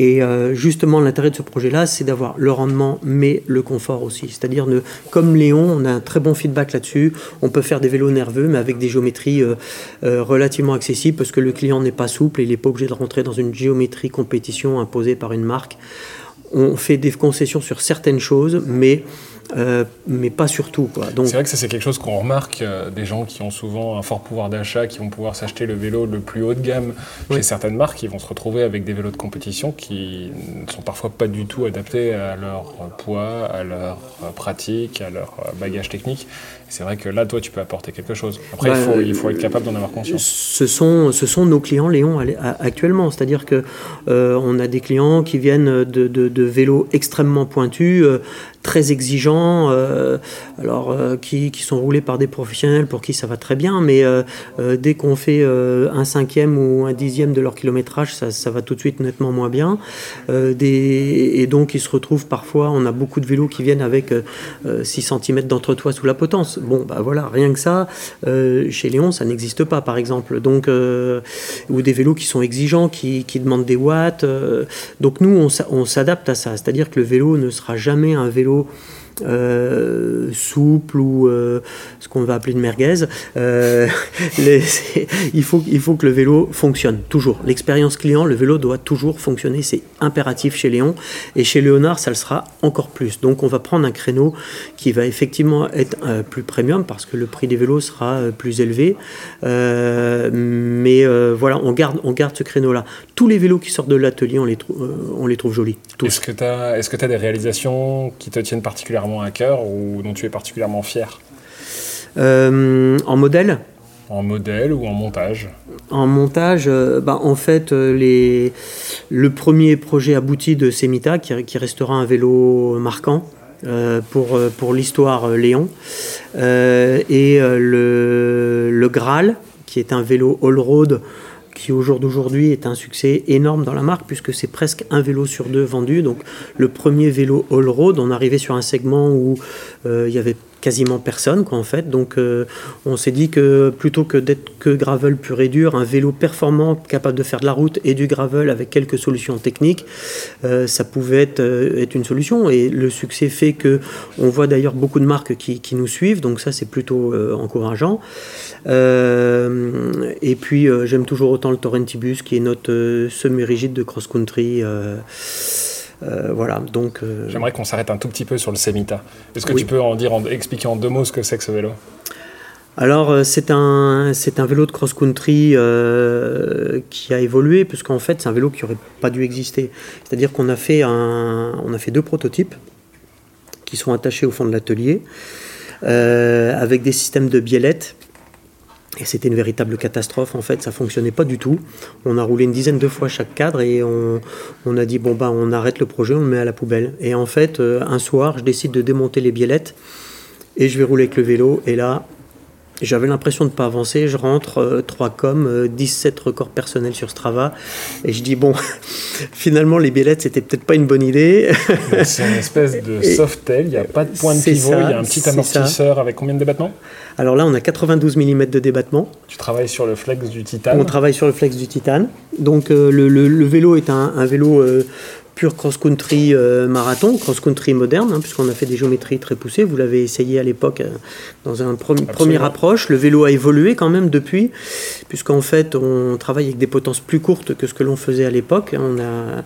Et justement, l'intérêt de ce projet-là, c'est d'avoir le rendement, mais le confort aussi. C'est-à-dire, comme Léon, on a un très bon feedback là-dessus. On peut faire des vélos nerveux, mais avec des géométries relativement accessibles, parce que le client n'est pas souple et il n'est pas obligé de rentrer dans une géométrie compétition imposée par une marque. On fait des concessions sur certaines choses, mais euh, mais pas surtout. C'est vrai que ça c'est quelque chose qu'on remarque, euh, des gens qui ont souvent un fort pouvoir d'achat, qui vont pouvoir s'acheter le vélo le plus haut de gamme chez certaines marques, ils vont se retrouver avec des vélos de compétition qui ne sont parfois pas du tout adaptés à leur poids, à leur pratique, à leur bagage technique. C'est vrai que là, toi, tu peux apporter quelque chose. Après, il, faut, il, faut, être capable d'en avoir conscience. Ce sont, ce sont nos clients, Léon, actuellement. C'est-à-dire que euh, on a des clients qui viennent de, de, vélos extrêmement pointus, très exigeants, euh, alors euh, qui, sont roulés par des professionnels pour qui ça va très bien, mais euh, dès qu'on fait un cinquième ou un dixième de leur kilométrage, ça, va tout de suite nettement moins bien. Et donc ils se retrouvent parfois, on a beaucoup de vélos qui viennent avec 6 cm d'entretoit sous la potence. Bon, bah voilà, rien que ça, chez Léon, ça n'existe pas, par exemple. Donc, ou des vélos qui sont exigeants, qui demandent des watts. donc nous, on s'adapte à ça, c'est-à-dire que le vélo ne sera jamais un vélo Peru euh, souple ou euh, ce qu'on va appeler une merguez. Euh, il, faut, faut que le vélo fonctionne toujours. L'expérience client, le vélo doit toujours fonctionner. C'est impératif chez Léon. Et chez Léonard, ça le sera encore plus. Donc on va prendre un créneau qui va effectivement être plus premium parce que le prix des vélos sera plus élevé. mais voilà, on garde, on garde ce créneau-là. Tous les vélos qui sortent de l'atelier, on, les on les trouve jolis. Est-ce que tu as, as des réalisations qui te tiennent particulièrement? À cœur ou dont tu es particulièrement fier euh, En modèle en modèle ou en montage En montage, euh, bah, en fait, euh, les, le premier projet abouti de Semita, qui, restera un vélo marquant pour, pour l'histoire Léon, et le, le, Graal, qui est un vélo all-road qui au jour d'aujourd'hui est un succès énorme dans la marque puisque c'est presque un vélo sur deux vendu. Donc le premier vélo all-road, on arrivait sur un segment où euh, il y avait quasiment personne quoi en fait. Donc euh, on s'est dit que plutôt que d'être que gravel pur et dur un vélo performant capable de faire de la route et du gravel avec quelques solutions techniques euh, ça pouvait être, euh, être, une solution. Et le succès fait que on voit d'ailleurs beaucoup de marques qui, qui, nous suivent. Donc ça c'est plutôt encourageant. Et puis j'aime toujours autant le Torrentibus qui est notre semi-rigide de cross-country euh, voilà, donc. Euh, J'aimerais qu'on s'arrête un tout petit peu sur le Semita. Est-ce que tu peux en dire, en, expliquer en deux mots ce que c'est que ce vélo? Alors euh, c'est un, c'est un vélo de cross-country qui a évolué puisqu'en fait c'est un vélo qui n'aurait pas dû exister. C'est-à-dire qu'on a fait un, on a fait deux prototypes qui sont attachés au fond de l'atelier avec des systèmes de biellettes Et c'était une véritable catastrophe, en fait, ça fonctionnait pas du tout. On a roulé une dizaine de fois chaque cadre et on, on a dit, bon, ben, on arrête le projet, on le met à la poubelle. Et en fait, euh, un soir, je décide de démonter les biellettes et je vais rouler avec le vélo. Et là, j'avais l'impression de ne pas avancer. Je rentre, euh, 3 com, euh, 17 records personnels sur Strava. Et je dis, bon, finalement, les biellettes, c'était peut-être pas une bonne idée. C'est une espèce de softail, il n'y a pas de point de pivot, il y a un petit amortisseur avec combien de débattements? Alors là, on a 92 mm de débattement. Tu travailles sur le flex du titane. On travaille sur le flex du titane. Donc euh, le, le- le vélo est un, un vélo euh, pur cross-country euh, marathon, cross-country moderne, hein, puisqu'on a fait des géométries très poussées. Vous l'avez essayé à l'époque euh, dans un pre- première approche. Le vélo a évolué quand même depuis, puisqu'en fait on travaille avec des potences plus courtes que ce que l'on faisait à l'époque. On a,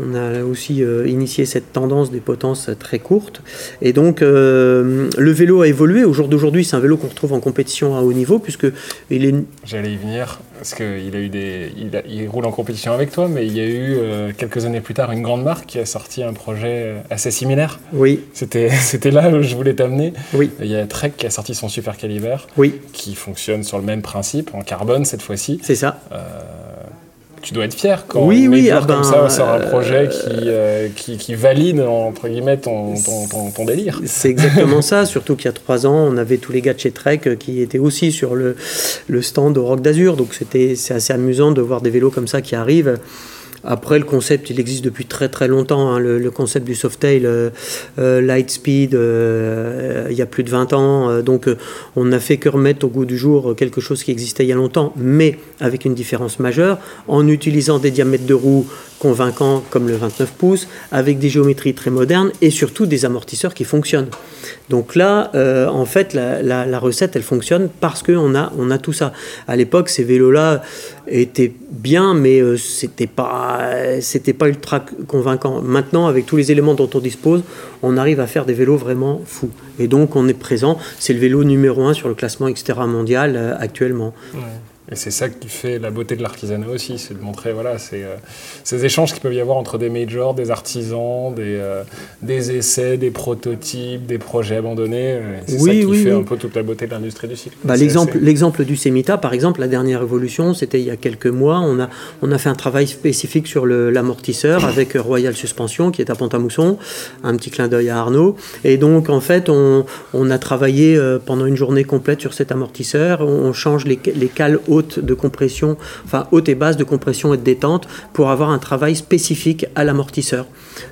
on a aussi euh, initié cette tendance des potences très courtes. Et donc euh, le vélo a évolué. Au jour d'aujourd'hui, c'est un vélo qu'on retrouve en compétition à haut niveau, puisque il est J'allais y venir, parce qu'il a eu des, il, a- il roule en compétition avec toi, mais il y a eu euh, quelques années plus tard une grande marque qui a sorti un projet assez similaire. oui, C'était, c'était là où je voulais t'amener. oui, Il y a Trek qui a sorti son super caliber, oui, qui fonctionne sur le même principe, en carbone cette fois-ci. c'est ça. Tu dois être fier quand Oui, oui, ah comme ben, ça sort un euh, projet qui, euh, qui, qui valide entre guillemets ton, ton, ton, ton délire. C'est exactement ça, surtout qu'il y a trois ans, on avait tous les gars de chez Trek euh, qui étaient aussi sur le, le stand au Rock d'Azur, donc c'était c'est assez amusant de voir des vélos comme ça qui arrivent. Après, le concept, il existe depuis très très longtemps. hein, le, concept du Softail, euh, euh, Lightspeed, euh, il y a plus de 20 ans. euh, donc, on n'a fait que remettre au goût du jour quelque chose qui existait il y a longtemps, mais avec une différence majeure, en utilisant des diamètres de roues convaincants comme le 29 pouces, avec des géométries très modernes et surtout des amortisseurs qui fonctionnent. Donc là, euh, en fait, la, recette, elle fonctionne parce qu'on a, on a tout ça. À l'époque, ces vélos-là étaient bien, mais euh, c'était pas, pas ultra convaincant. Maintenant, avec tous les éléments dont on dispose, on arrive à faire des vélos vraiment fous. Et donc, on est présent. C'est le vélo numéro un sur le classement Xterra mondial euh, actuellement. Et c'est ça qui fait la beauté de l'artisanat aussi, c'est de montrer voilà, euh, ces échanges qu'il peut y avoir entre des majors, des artisans, des, euh, des essais, des prototypes, des projets abandonnés. euh, C'est Oui, ça qui oui, fait oui. un peu toute la beauté de l'industrie du cycle. Bah, l'exemple, du Semita, par exemple, la dernière évolution, c'était il y a quelques mois. On a, on a fait un travail spécifique sur le- l'amortisseur avec Royal Suspension qui est à Pont-à-Mousson. Un petit clin d'œil à Arnaud. Et donc, en fait, on, on a travaillé pendant une journée complète sur cet amortisseur. On, on change les, les cales hautes de compression, enfin hautes et basses de compression et de détente pour avoir un travail spécifique à l'amortisseur.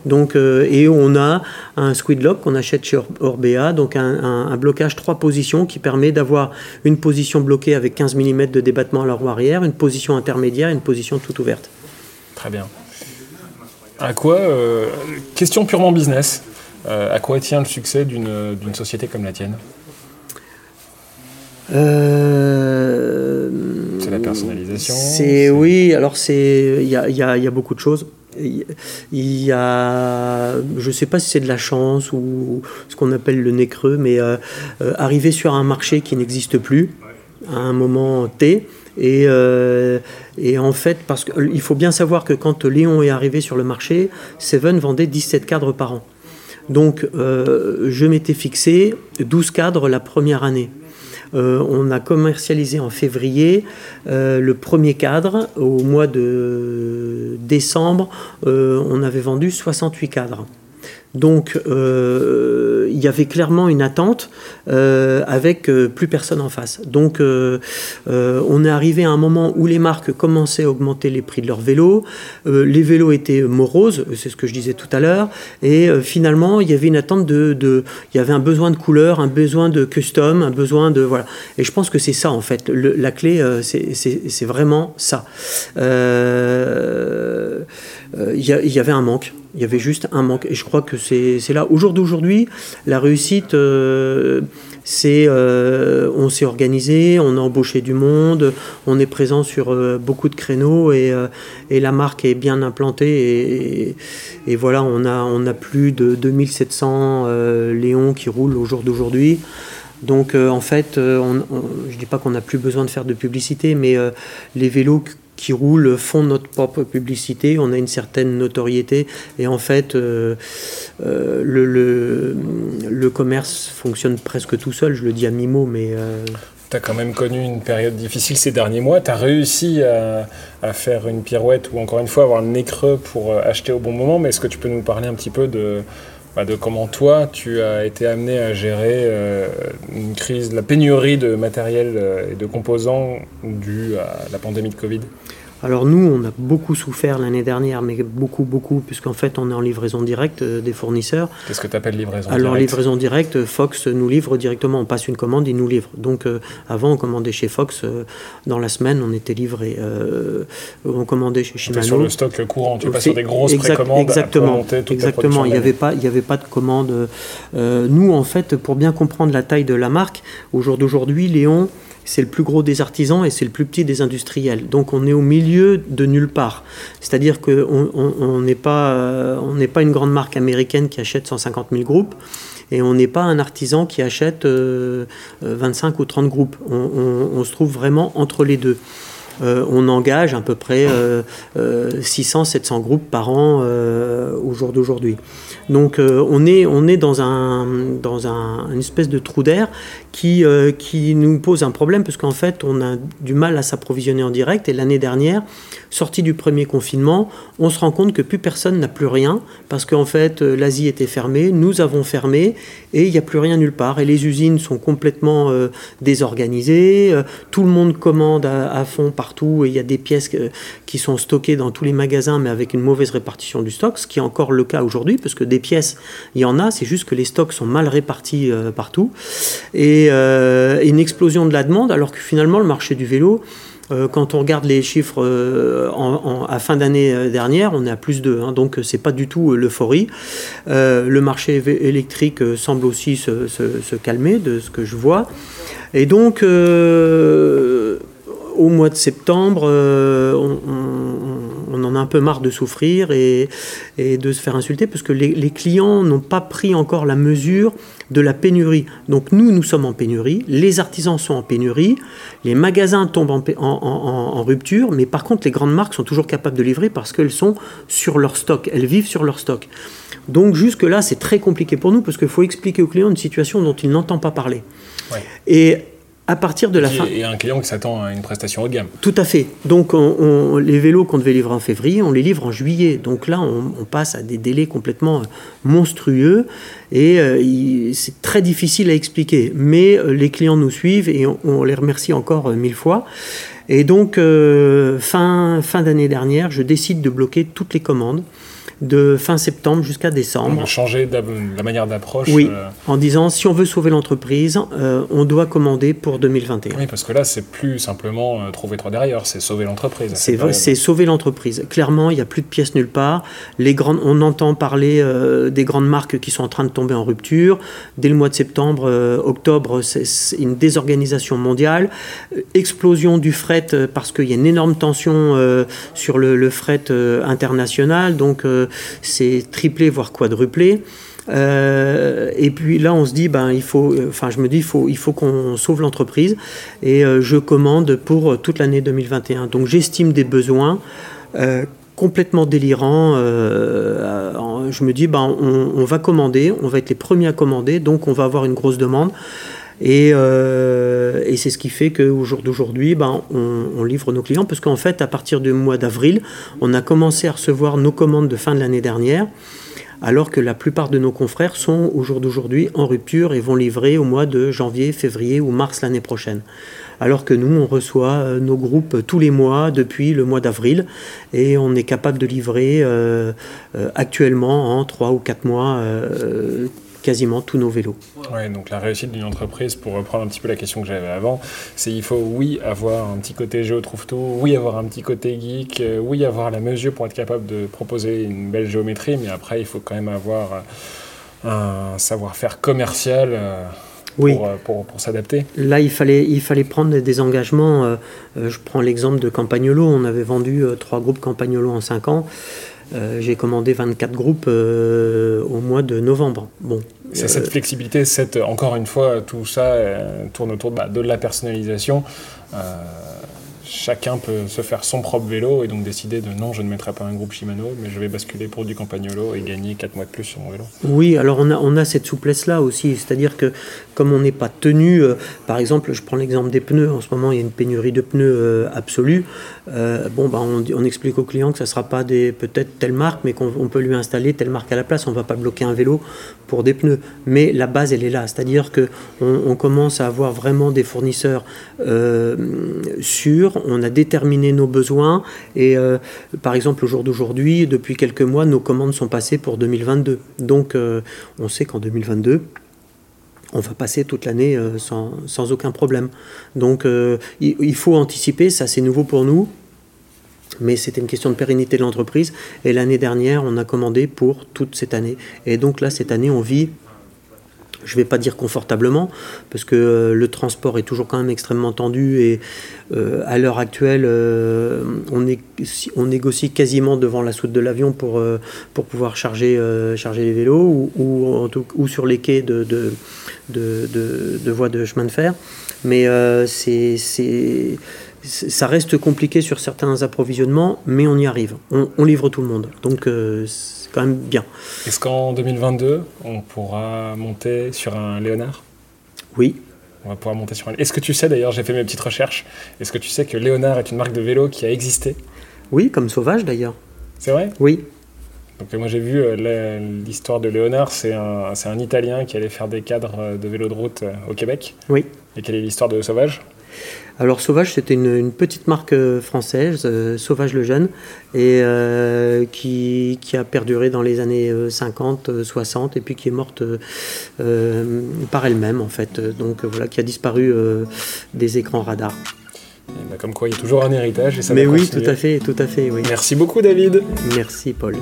Donc, euh, et on a un squid lock qu'on achète chez Or- Orbea, donc un, blocage trois positions qui permet d'avoir une position bloquée avec 15 mm de débattement à la roue arrière, une position intermédiaire et une position toute ouverte. Très bien. À quoi, euh, question purement business, euh, à quoi tient le succès d'une société comme la tienne? Euh, C'est la personnalisation C'est oui. Alors c'est il y a, y a- y a beaucoup de choses. Il y a, je sais pas si c'est de la chance ou ce qu'on appelle le nez creux, mais euh, euh, arriver sur un marché qui n'existe plus à un moment T. Et, et en fait, parce qu'il faut bien savoir que quand Léon est arrivé sur le marché, Seven vendait 17 cadres par an. Donc, je m'étais fixé 12 cadres la première année. Euh, on a commercialisé en février euh, le premier cadre. Au mois de décembre, euh, on avait vendu 68 cadres. Donc, euh, il y avait clairement une attente euh, avec euh, plus personne en face. Donc, on est arrivé à un moment où les marques commençaient à augmenter les prix de leurs vélos. Les vélos étaient moroses, c'est ce que je disais tout à l'heure. Et finalement, il y avait une attente de, Il y avait un besoin de couleur, un besoin de custom, un besoin de. Voilà. Et je pense que c'est ça, en fait. La clé, c'est- vraiment ça. Euh, Il y, a- il y avait un manque. Il y avait juste un manque. Et je crois que c'est là. Au jour d'aujourd'hui, la réussite, euh, c'est. euh, on s'est organisé, on a embauché du monde, on est présent sur euh, beaucoup de créneaux et, euh, et la marque est bien implantée. Et, voilà, on a, on a plus de 2700 euh, Léons qui roulent au jour d'aujourd'hui. Donc euh, en fait, euh, je ne dis pas qu'on n'a plus besoin de faire de publicité, mais euh, les vélos qui- roulent font notre propre publicité, on a une certaine notoriété et en fait euh, euh, le, le, commerce fonctionne presque tout seul, je le dis à mi-mot, mais euh, tu as quand même connu une période difficile ces derniers mois. Tu as réussi à, faire une pirouette ou encore une fois avoir le nez creux pour euh, acheter au bon moment. Mais est-ce que tu peux nous parler un petit peu de, bah, de comment toi, tu as été amené à gérer euh, une crise, la pénurie de matériel euh, et de composants due à la pandémie de Covid? Alors nous, on a beaucoup souffert l'année dernière, mais beaucoup, beaucoup, puisqu'en fait, on est en livraison directe euh, des fournisseurs. Qu'est-ce que tu appelles livraison directe? Alors livraison directe, Fox nous livre directement, on passe une commande, il nous livre. Donc euh, avant, on commandait chez Fox, euh, dans la semaine, on était livré, on commandait chez Shimano. sur le stock courant, tu passes sur des grosses précommandes Exactement, exactement. il n'y avait, pas, il avait pas de commande. nous, en fait, pour bien comprendre la taille de la marque, au jour d'aujourd'hui, Léon c'est le plus gros des artisans et c'est le plus petit des industriels. Donc on est au milieu de nulle part. C'est-à-dire qu'on n'est pas, euh, on pas une grande marque américaine qui achète 150 000 groupes et on n'est pas un artisan qui achète 25 euh, euh, ou 30 groupes. On, se trouve vraiment entre les deux. on engage à peu près 600-700 groupes par an au jour d'aujourd'hui. Donc on, est, on est dans, un, dans un, une espèce de trou d'air qui, euh, qui nous pose un problème parce qu'en fait, on a du mal à s'approvisionner en direct. Et l'année dernière, sortie du premier confinement, on se rend compte que plus personne n'a plus rien parce qu'en fait, euh, l'Asie était fermée, nous avons fermé et il n'y a plus rien nulle part. Et les usines sont complètement euh, désorganisées. tout le monde commande à, fond partout et il y a des pièces qui sont stockées dans tous les magasins mais avec une mauvaise répartition du stock, ce qui est encore le cas aujourd'hui parce que pièces, il y en a, c'est juste que les stocks sont mal répartis partout. Et euh, une explosion de la demande, alors que finalement le marché du vélo, euh, quand on regarde les chiffres euh, à fin d'année dernière, on est à plus de, hein, donc c'est pas du tout l'euphorie. le marché électrique semble aussi se, calmer de ce que je vois. Et donc, au mois de septembre, on, en a un peu marre de souffrir et, de se faire insulter parce que les clients n'ont pas pris encore la mesure de la pénurie. Donc nous, nous sommes en pénurie, les artisans sont en pénurie, les magasins tombent en, rupture, mais par contre les grandes marques sont toujours capables de livrer parce qu'elles sont sur leur stock, elles vivent sur leur stock. Donc jusque-là, c'est très compliqué pour nous parce qu'il faut expliquer aux clients une situation dont ils n'entendent pas parler. Et à partir de la fin. Et un client qui s'attend à une prestation haut de gamme. Tout à fait. Donc les vélos qu'on devait livrer en février, on les livre en juillet. Donc là, on, passe à des délais complètement euh, monstrueux et euh, c'est très difficile à expliquer. Mais euh, les clients nous suivent et on, les remercie encore mille fois. Et donc, fin, fin d'année dernière, je décide de bloquer toutes les commandes de fin septembre jusqu'à décembre. On changer la manière d'approche. Oui, euh. en disant si on veut sauver l'entreprise, euh, on doit commander pour 2021. Oui, parce que là, c'est plus simplement euh, trouver trois derrière, c'est sauver l'entreprise. C'est c'est sauver l'entreprise. Clairement, il n'y a plus de pièces nulle part. Les grandes, on entend parler des grandes marques qui sont en train de tomber en rupture. Dès le mois de septembre, octobre, c'est une désorganisation mondiale, explosion du fret parce qu'il y a une énorme tension sur le, le fret international. Donc c'est triplé, voire quadruplé. Euh, et puis là, on se dit, ben, il faut, enfin, je me dis, il faut, il faut qu'on sauve l'entreprise. Et euh, je commande pour toute l'année 2021. Donc, j'estime des besoins euh, complètement délirants. je me dis, ben, on, va commander, on va être les premiers à commander, donc on va avoir une grosse demande. Et, et c'est ce qui fait qu'au jour d'aujourd'hui, ben, on, livre nos clients, parce qu'en fait, à partir du mois d'avril, on a commencé à recevoir nos commandes de fin de l'année dernière alors que la plupart de nos confrères sont au jour d'aujourd'hui en rupture et vont livrer au mois de janvier, février ou mars l'année prochaine. Alors que nous, on reçoit euh, nos groupes tous les mois depuis le mois d'avril et on est capable de livrer euh, euh, actuellement en 3 ou 4 mois quasiment tous nos vélos. Ouais, donc la réussite d'une entreprise, pour reprendre un petit peu la question que j'avais avant, c'est il faut oui avoir un petit côté géo trouve tout, oui avoir un petit côté geek, euh, oui avoir la mesure pour être capable de proposer une belle géométrie, mais après il faut quand même avoir euh, un savoir-faire commercial. Euh, pour, pour, pour, s'adapter Là, il fallait, il fallait prendre des engagements. je prends l'exemple de Campagnolo. On avait vendu trois groupes Campagnolo en cinq ans. J'ai commandé 24 groupes au mois de novembre. Bon, c'est cette flexibilité, cette, encore une fois, tout ça euh, tourne autour de, bah, de, la personnalisation. Chacun peut se faire son propre vélo et donc décider de non, je ne mettrai pas un groupe Shimano, mais je vais basculer pour du Campagnolo et gagner 4 mois de plus sur mon vélo. Oui, alors on a, on a cette souplesse-là aussi, c'est-à-dire que comme on n'est pas tenu, euh, par exemple, je prends l'exemple des pneus, en ce moment il y a une pénurie de pneus euh, absolue, euh, bon, bah, on, explique au client que ça ne sera pas des peut-être telle marque, mais qu'on peut lui installer telle marque à la place, on ne va pas bloquer un vélo pour des pneus, mais la base elle est là, c'est-à-dire que on, on, commence à avoir vraiment des fournisseurs sûrs, on a déterminé nos besoins et par exemple au jour d'aujourd'hui, depuis quelques mois, nos commandes sont passées pour 2022, donc on sait qu'en 2022 on va passer toute l'année euh, sans, sans, aucun problème. Donc euh, il, faut anticiper, ça c'est nouveau pour nous, mais c'était une question de pérennité de l'entreprise. Et l'année dernière, on a commandé pour toute cette année. Et donc là, cette année, on vit je ne vais pas dire confortablement, parce que euh, le transport est toujours quand même extrêmement tendu et euh, à l'heure actuelle, euh, on, négocie quasiment devant la soute de l'avion pour, pour pouvoir charger, charger les vélos ou, sur les quais de, voies de chemin de fer. Mais ça reste compliqué sur certains approvisionnements, mais on y arrive. On, on livre tout le monde. Donc quand même bien. Est-ce qu'en 2022, on pourra monter sur un Léonard? Oui. On va pouvoir monter sur un. Est-ce que tu sais d'ailleurs, j'ai fait mes petites recherches, est-ce que tu sais que Léonard est une marque de vélo qui a existé? Oui, comme Sauvage d'ailleurs. C'est vrai? Oui. Donc moi j'ai vu euh, l'histoire de Léonard, c'est un, un, Italien qui allait faire des cadres de vélo de route euh, au Québec. Oui. Et quelle est l'histoire de Sauvage? Alors Sauvage, c'était une, une, petite marque française, euh, Sauvage le Jeune, et euh, qui, qui, a perduré dans les années 50, 60, et puis qui est morte euh, par elle-même en fait. Donc voilà, qui a disparu des écrans radars. Ben, comme quoi, il y a toujours un héritage. Et ça Mais oui, continuer. tout à fait, tout à fait. Oui. Merci beaucoup, David. Merci, Paul.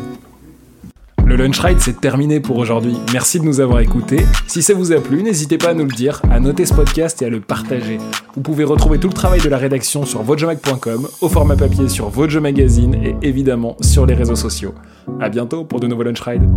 Le Lunch Ride, c'est terminé pour aujourd'hui. Merci de nous avoir écoutés. Si ça vous a plu, n'hésitez pas à nous le dire, à noter ce podcast et à le partager. Vous pouvez retrouver tout le travail de la rédaction sur votejomag.com, au format papier sur Vojo Magazine et évidemment sur les réseaux sociaux. À bientôt pour de nouveaux Lunch Rides.